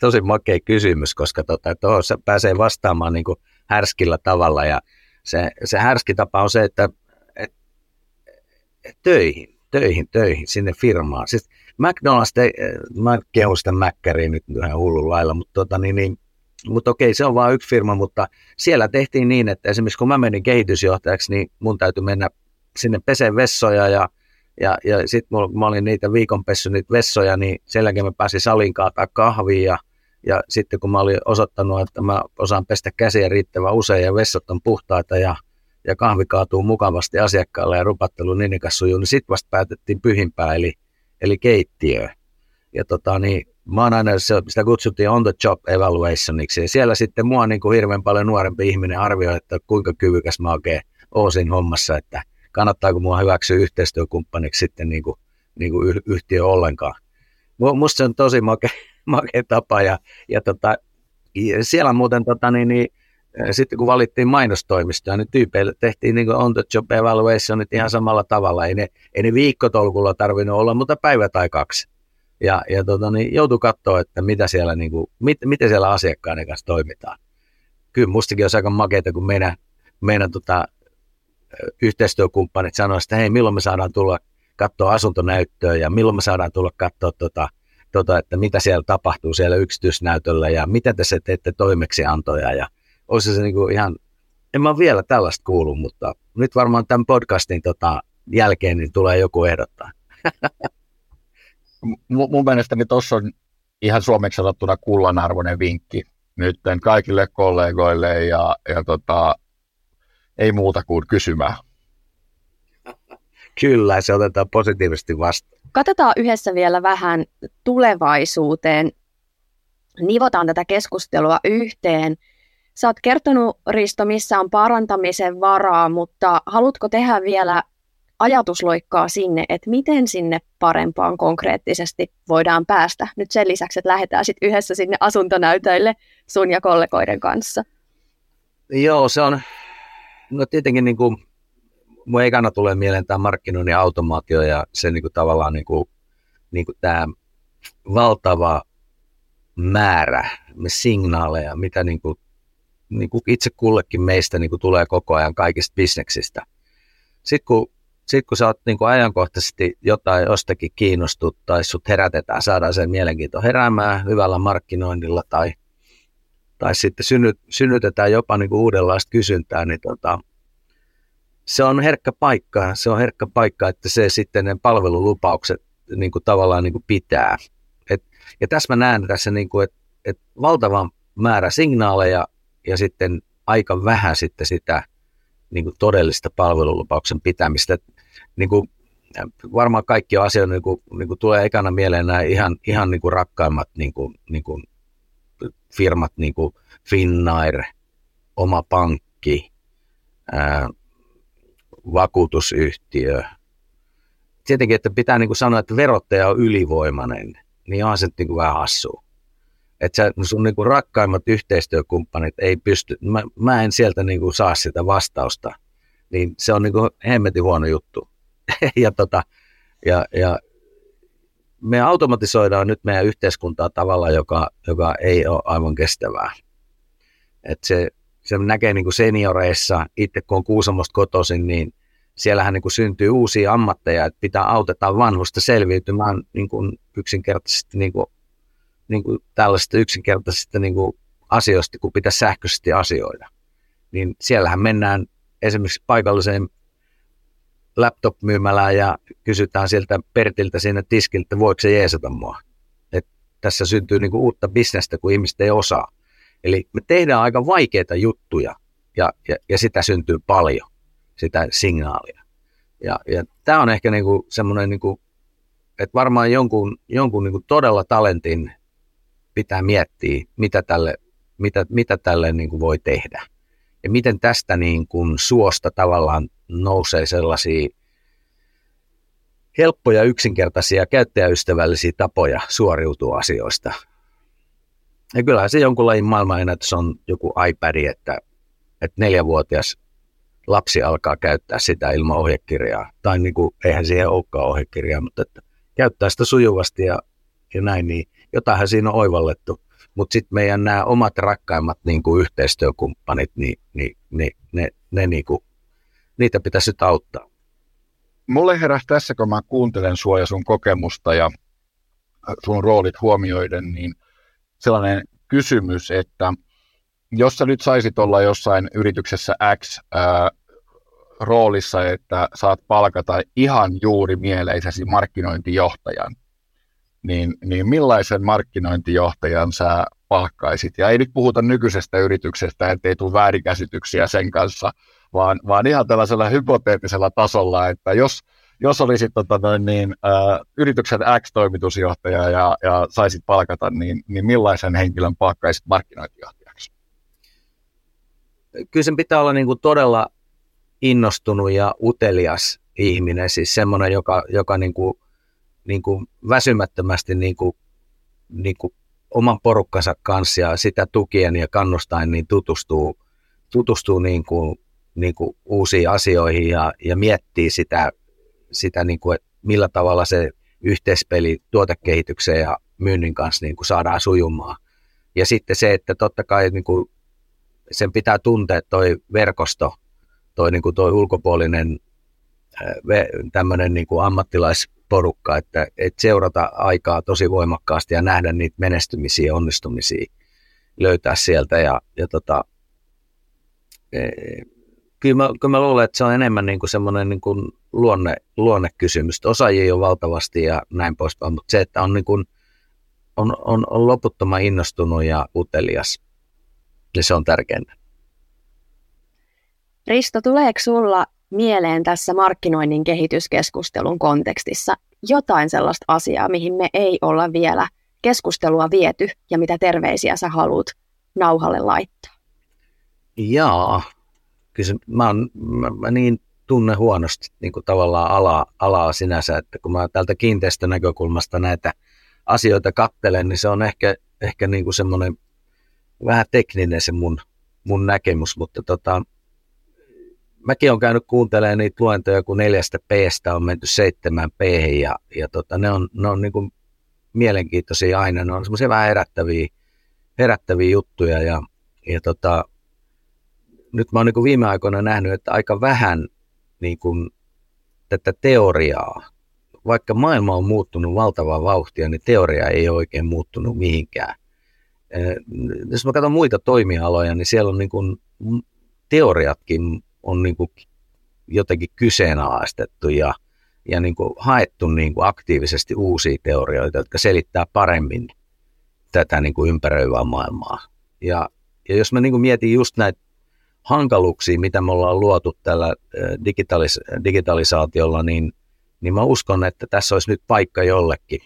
tosi makea kysymys, koska tota, tuohon pääsee vastaamaan niin kuin härskillä tavalla. Ja se, se härski tapa on se, että et, et, töihin, töihin, töihin, sinne firmaan. Siis McDonald's, te, mä kehun sitä Mäkkäriä nyt ihan hullun lailla, mutta, tota, niin, niin, mutta okei, se on vain yksi firma, mutta siellä tehtiin niin, että esimerkiksi kun mä menin kehitysjohtajaksi, niin mun täytyy mennä sinne peseen vessoja ja, ja, ja sitten kun mä olin niitä viikonpessy niitä vessoja, niin sen jälkeen mä pääsin salin kaataa kahvia ja, ja sitten kun mä olin osoittanut, että mä osaan pestä käsiä riittävän usein ja vessat on puhtaita ja, ja kahvi kaatuu mukavasti asiakkaalle ja rupattelu niin sujuu, niin sitten vasta päätettiin pyhimpää, eli eli keittiö. Ja tota, niin, mä oon aina, sitä kutsuttiin on the job evaluationiksi, ja siellä sitten mua niin kuin hirveän paljon nuorempi ihminen arvioi, että kuinka kyvykäs mä oikein oon siinä hommassa, että kannattaako mua hyväksyä yhteistyökumppaniksi sitten niin kuin, niin kuin yhtiö ollenkaan. Musta se on tosi makea, makea tapa, ja, ja tota, siellä muuten tota, niin, niin, sitten kun valittiin mainostoimistoja, niin tyypeille tehtiin niin on the job evaluationit ihan samalla tavalla. Ei ne, ei ne viikkotolkulla tarvinnut olla, mutta päivä tai kaksi. Ja, ja tota, niin joutui katsoa, että mitä siellä, niin kuin, mit, miten siellä asiakkaiden kanssa toimitaan. Kyllä mustakin olisi aika makeita, kun meidän, meidän tota, yhteistyökumppanit sanoisivat, että hei, milloin me saadaan tulla katsoa asuntonäyttöä ja milloin me saadaan tulla katsoa, tota, tota, että mitä siellä tapahtuu siellä yksityisnäytöllä ja miten te se teette toimeksiantoja ja olisi se niin kuin ihan, en mä vielä tällaista kuullut, mutta nyt varmaan tämän podcastin tota, jälkeen niin tulee joku ehdottaa. M- mun mielestäni tuossa on ihan suomeksi sanottuna kullanarvoinen vinkki nyt kaikille kollegoille ja, ja tota, ei muuta kuin kysymään. Kyllä, se otetaan positiivisesti vastaan. Katsotaan yhdessä vielä vähän tulevaisuuteen. Nivotaan tätä keskustelua yhteen – Sä oot kertonut, Risto, missä on parantamisen varaa, mutta haluatko tehdä vielä ajatusloikkaa sinne, että miten sinne parempaan konkreettisesti voidaan päästä nyt sen lisäksi, että lähdetään sitten yhdessä sinne asuntonäytöille sun ja kollegoiden kanssa? Joo, se on, no tietenkin niin kuin, mun ekana tulee mieleen tämä markkinoinnin automaatio ja se niin kuin tavallaan niin kuin, niin kuin tämä valtava määrä signaaleja, mitä niin kuin niin kuin itse kullekin meistä niin kuin tulee koko ajan kaikista bisneksistä. Sitten kun, sit kun sä oot niin kuin ajankohtaisesti jotain jostakin kiinnostut tai sut herätetään, saadaan sen mielenkiinto heräämään hyvällä markkinoinnilla tai, tai sitten synnyt, synnytetään jopa niin kuin uudenlaista kysyntää, niin tota, se on herkkä paikka. Se on herkkä paikka, että se sitten ne palvelulupaukset niin kuin tavallaan niin kuin pitää. Et, ja tässä mä näen tässä, niin kuin, että, että valtavan määrä signaaleja ja sitten aika vähän sitten sitä niin kuin todellista palvelulupauksen pitämistä. Niin kuin, varmaan kaikki on asioita, niin kuin, niin kuin tulee ekana mieleen nämä ihan, ihan niin kuin rakkaimmat niin kuin, niin kuin firmat, niin kuin Finnair, oma pankki, ää, vakuutusyhtiö. Tietenkin, että pitää niin kuin sanoa, että verottaja on ylivoimainen, niin onhan se niin kuin vähän hassua että sä, sun niin kuin rakkaimmat yhteistyökumppanit ei pysty, mä, mä en sieltä niin kuin saa sitä vastausta, niin se on niin kuin hemmetin huono juttu. ja, tota, ja, ja me automatisoidaan nyt meidän yhteiskuntaa tavalla, joka, joka ei ole aivan kestävää. Et se, se näkee niin kuin senioreissa, itse kun on Kuusamosta kotoisin, niin siellähän niin kuin syntyy uusia ammatteja, että pitää autetaan vanhusta selviytymään niin kuin yksinkertaisesti niin kuin niin kuin tällaisista yksinkertaisista niin kuin asioista, kun pitäisi sähköisesti asioida. Niin siellähän mennään esimerkiksi paikalliseen laptop-myymälään ja kysytään sieltä Pertiltä siinä tiskiltä, voiko se jeesata mua. Et tässä syntyy niin kuin uutta bisnestä, kun ihmiset ei osaa. Eli me tehdään aika vaikeita juttuja ja, ja, ja sitä syntyy paljon, sitä signaalia. Ja, ja tämä on ehkä niin semmoinen, niin että varmaan jonkun, jonkun niin kuin todella talentin pitää miettiä, mitä tälle, mitä, mitä tälle niin kuin voi tehdä. Ja miten tästä niin kuin suosta tavallaan nousee sellaisia helppoja, yksinkertaisia, käyttäjäystävällisiä tapoja suoriutua asioista. Ja kyllähän se jonkun lajin maailmanennätys on joku iPad, että, että neljävuotias lapsi alkaa käyttää sitä ilman ohjekirjaa. Tai niin kuin, eihän siihen olekaan ohjekirjaa, mutta että käyttää sitä sujuvasti ja, ja näin, niin jotainhan siinä on oivallettu. Mutta sitten meidän nämä omat rakkaimmat niin kuin yhteistyökumppanit, niin, niin, niin ne, ne niin kuin, niitä pitäisi nyt auttaa. Mulle heräsi tässä, kun mä kuuntelen sua ja sun kokemusta ja sun roolit huomioiden, niin sellainen kysymys, että jos sä nyt saisit olla jossain yrityksessä X ää, roolissa, että saat palkata ihan juuri mieleisäsi markkinointijohtajan, niin, niin millaisen markkinointijohtajan sä palkkaisit? Ja ei nyt puhuta nykyisestä yrityksestä, ettei tule väärinkäsityksiä sen kanssa, vaan, vaan ihan tällaisella hypoteettisella tasolla, että jos, jos olisit tota noin, niin, ä, yrityksen X-toimitusjohtaja ja, ja saisit palkata, niin, niin millaisen henkilön palkkaisit markkinointijohtajaksi? Kyllä sen pitää olla niin kuin todella innostunut ja utelias ihminen, siis semmoinen, joka, joka niin kuin, niin kuin väsymättömästi niin kuin, niin kuin oman porukkansa kanssa ja sitä tukien ja kannustain niin tutustuu, tutustuu niin kuin, niin kuin uusiin asioihin ja, ja miettii sitä, sitä niin kuin, että millä tavalla se yhteispeli tuotekehitykseen ja myynnin kanssa niin kuin saadaan sujumaan. Ja sitten se, että totta kai niin kuin sen pitää tuntea toi verkosto, toi, niin kuin toi ulkopuolinen tämmöinen niin kuin ammattilaisporukka, että, että seurata aikaa tosi voimakkaasti ja nähdä niitä menestymisiä onnistumisia, löytää sieltä ja, ja tota, e, kyllä, mä, kyllä mä luulen, että se on enemmän niin kuin semmoinen niin kuin luonne, luonnekysymys. Osaajia on valtavasti ja näin poispäin, mutta se, että on, niin kuin, on, on, on loputtoman innostunut ja utelias, niin se on tärkeintä. Risto, tuleeko sulla mieleen tässä markkinoinnin kehityskeskustelun kontekstissa jotain sellaista asiaa, mihin me ei olla vielä keskustelua viety ja mitä terveisiä sä haluat nauhalle laittaa? Jaa, kyllä mä, on, mä, mä niin tunne huonosti niin kuin tavallaan alaa, alaa sinänsä, että kun mä täältä kiinteistönäkökulmasta näitä asioita kattelen, niin se on ehkä, ehkä niin kuin semmoinen vähän tekninen se mun, mun näkemys, mutta tota, mäkin olen käynyt kuuntelemaan niitä luentoja, kun neljästä p on menty seitsemän p ja, ja tota, ne on, ne on niin kuin mielenkiintoisia aina, ne on semmoisia vähän herättäviä, herättäviä juttuja ja, ja tota, nyt mä oon niin viime aikoina nähnyt, että aika vähän niin kuin tätä teoriaa, vaikka maailma on muuttunut valtavaa vauhtia, niin teoria ei ole oikein muuttunut mihinkään. Jos mä katson muita toimialoja, niin siellä on niin kuin teoriatkin on niin kuin jotenkin kyseenalaistettu ja, ja niin kuin haettu niin kuin aktiivisesti uusia teorioita, jotka selittää paremmin tätä niin kuin ympäröivää maailmaa. Ja, ja jos mä niin kuin mietin just näitä hankaluuksia, mitä me ollaan luotu tällä digitalis- digitalisaatiolla, niin, niin mä uskon, että tässä olisi nyt paikka jollekin,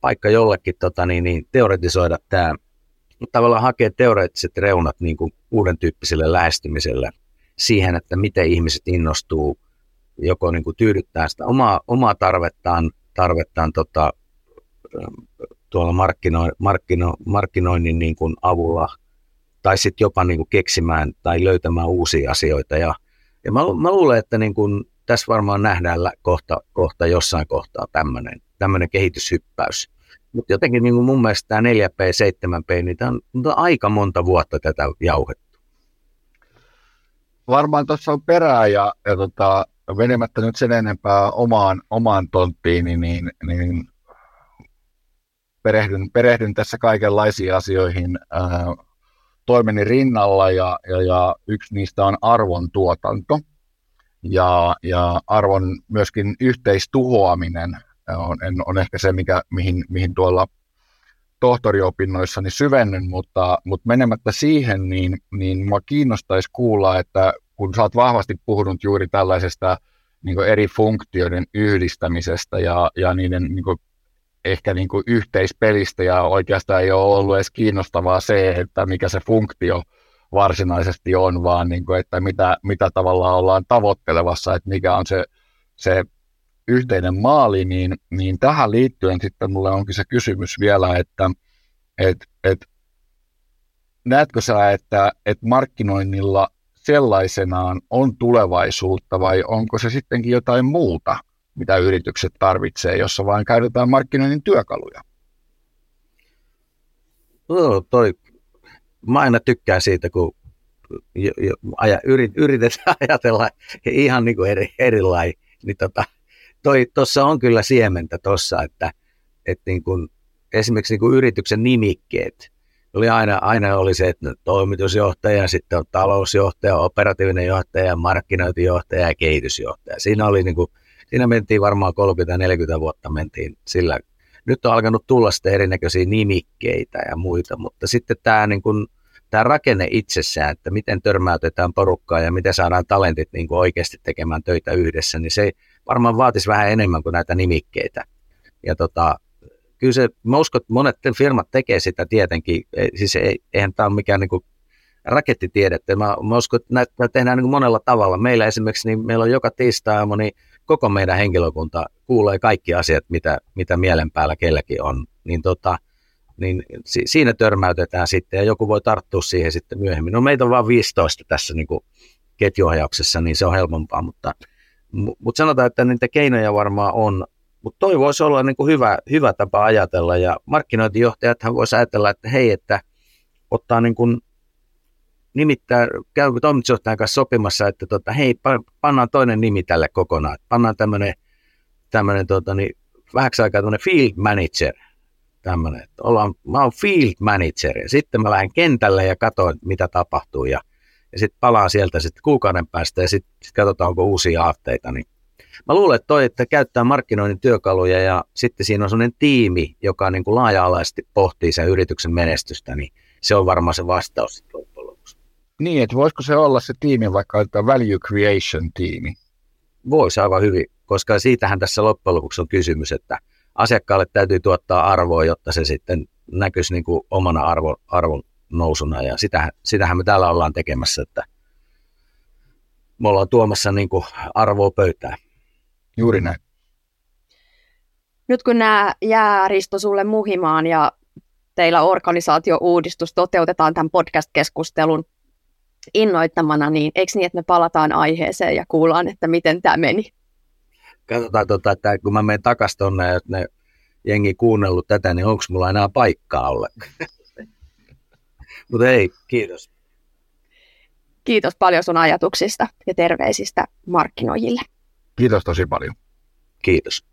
paikka jollekin tota, niin, niin, teoretisoida tämä, tavallaan hakea teoreettiset reunat niin kuin uuden tyyppiselle lähestymiselle – siihen, että miten ihmiset innostuu joko niin kuin tyydyttää sitä omaa, omaa tarvettaan, tarvettaan tota, tuolla markkino, markkino, markkinoinnin niin kuin avulla tai sitten jopa niin kuin keksimään tai löytämään uusia asioita. Ja, ja mä, mä luulen, että niin kuin tässä varmaan nähdään kohta, kohta jossain kohtaa tämmöinen tämmöinen kehityshyppäys. Mutta jotenkin niin kuin mun mielestä tämä 4P, 7P, niin tämä on, on aika monta vuotta tätä jauhettu varmaan tuossa on perää ja, ja tota, venemättä nyt sen enempää omaan, omaan tonttiin, niin, niin, niin perehdyn, perehdyn tässä kaikenlaisiin asioihin ää, toimeni rinnalla ja, ja, ja yksi niistä on arvon tuotanto. Ja, ja arvon myöskin yhteistuhoaminen on, on ehkä se, mikä, mihin, mihin tuolla tohtoriopinnoissani syvennyn, mutta, mutta menemättä siihen, niin, niin mua kiinnostaisi kuulla, että kun sä oot vahvasti puhunut juuri tällaisesta niin eri funktioiden yhdistämisestä ja, ja niiden niin kuin, ehkä niin kuin yhteispelistä ja oikeastaan ei ole ollut edes kiinnostavaa se, että mikä se funktio varsinaisesti on, vaan niin kuin, että mitä, mitä tavallaan ollaan tavoittelevassa, että mikä on se, se yhteinen maali, niin, niin tähän liittyen sitten mulle onkin se kysymys vielä, että et, et, näetkö sä, että, että markkinoinnilla sellaisenaan on tulevaisuutta vai onko se sittenkin jotain muuta, mitä yritykset tarvitsee, jossa vain käytetään markkinoinnin työkaluja? No, toi, mä aina tykkään siitä, kun aja, yrit, yritetään ajatella ihan niin kuin eri, erilainen. Niin tota, tuossa on kyllä siementä tuossa, että, että niin kuin, esimerkiksi niin kuin yrityksen nimikkeet, oli aina, aina oli se, että toimitusjohtaja, sitten on talousjohtaja, operatiivinen johtaja, markkinointijohtaja ja kehitysjohtaja. Siinä, oli niin kuin, siinä mentiin varmaan 30-40 vuotta mentiin sillä. Nyt on alkanut tulla sitten erinäköisiä nimikkeitä ja muita, mutta sitten tämä, niin kuin, tämä rakenne itsessään, että miten törmäytetään porukkaa ja miten saadaan talentit niin kuin oikeasti tekemään töitä yhdessä, niin se varmaan vaatisi vähän enemmän kuin näitä nimikkeitä. Ja tota, kyllä se, mä uskon, että monet firmat tekee sitä tietenkin, siis ei, eihän tämä ole mikään niin kuin rakettitiedettä. Mä, mä uskon, että näitä tehdään niin monella tavalla. Meillä esimerkiksi, niin meillä on joka tiistai niin koko meidän henkilökunta kuulee kaikki asiat, mitä, mitä mielen päällä kelläkin on. Niin, tota, niin si, siinä törmäytetään sitten ja joku voi tarttua siihen sitten myöhemmin. No meitä on vain 15 tässä niin kuin ketjuohjauksessa, niin se on helpompaa, mutta, mutta sanotaan, että niitä keinoja varmaan on, mutta toi voisi olla niin kuin hyvä, hyvä tapa ajatella ja markkinointijohtajathan voisi ajatella, että hei, että ottaa niin kuin nimittää, käy toimitusjohtajan kanssa sopimassa, että tota, hei, pannaan toinen nimi tälle kokonaan. Pannaan tämmöinen, tämmöinen tota, niin, vähäksi aikaa tämmöinen field manager. Tämmöinen, että ollaan, mä oon field manager ja sitten mä lähden kentälle ja katson, mitä tapahtuu ja, ja sitten palaan sieltä sitten kuukauden päästä ja sitten sit katsotaan, onko uusia aatteita. Niin Mä luulen, että toi, että käyttää markkinoinnin työkaluja ja sitten siinä on sellainen tiimi, joka niin kuin laaja-alaisesti pohtii sen yrityksen menestystä, niin se on varmaan se vastaus loppujen lopuksi. Niin, että voisiko se olla se tiimi vaikka tämä value creation tiimi? Voisi aivan hyvin, koska siitähän tässä loppujen lopuksi on kysymys, että asiakkaalle täytyy tuottaa arvoa, jotta se sitten näkyisi niin kuin omana arvo, arvon nousuna ja sitähän, sitähän me täällä ollaan tekemässä, että me ollaan tuomassa niin kuin arvoa pöytään. Juuri näin. Nyt kun nämä jää Risto sulle muhimaan ja teillä organisaatio-uudistus toteutetaan tämän podcast-keskustelun innoittamana, niin eikö niin, että me palataan aiheeseen ja kuullaan, että miten tämä meni? Katsotaan, tota, että kun mä menen takaisin tuonne, että ne jengi kuunnellut tätä, niin onko mulla enää paikkaa ollenkaan? Mutta ei, kiitos. Kiitos paljon sun ajatuksista ja terveisistä markkinoijille. Kiitos tosi paljon. Kiitos.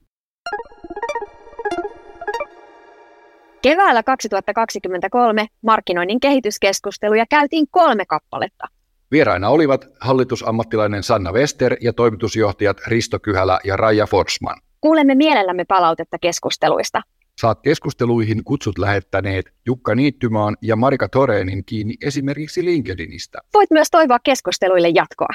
Keväällä 2023 markkinoinnin kehityskeskusteluja käytiin kolme kappaletta. Vieraina olivat hallitusammattilainen Sanna Wester ja toimitusjohtajat Risto Kyhälä ja Raija Forsman. Kuulemme mielellämme palautetta keskusteluista. Saat keskusteluihin kutsut lähettäneet Jukka Niittymaan ja Marika Toreenin kiinni esimerkiksi LinkedInistä. Voit myös toivoa keskusteluille jatkoa.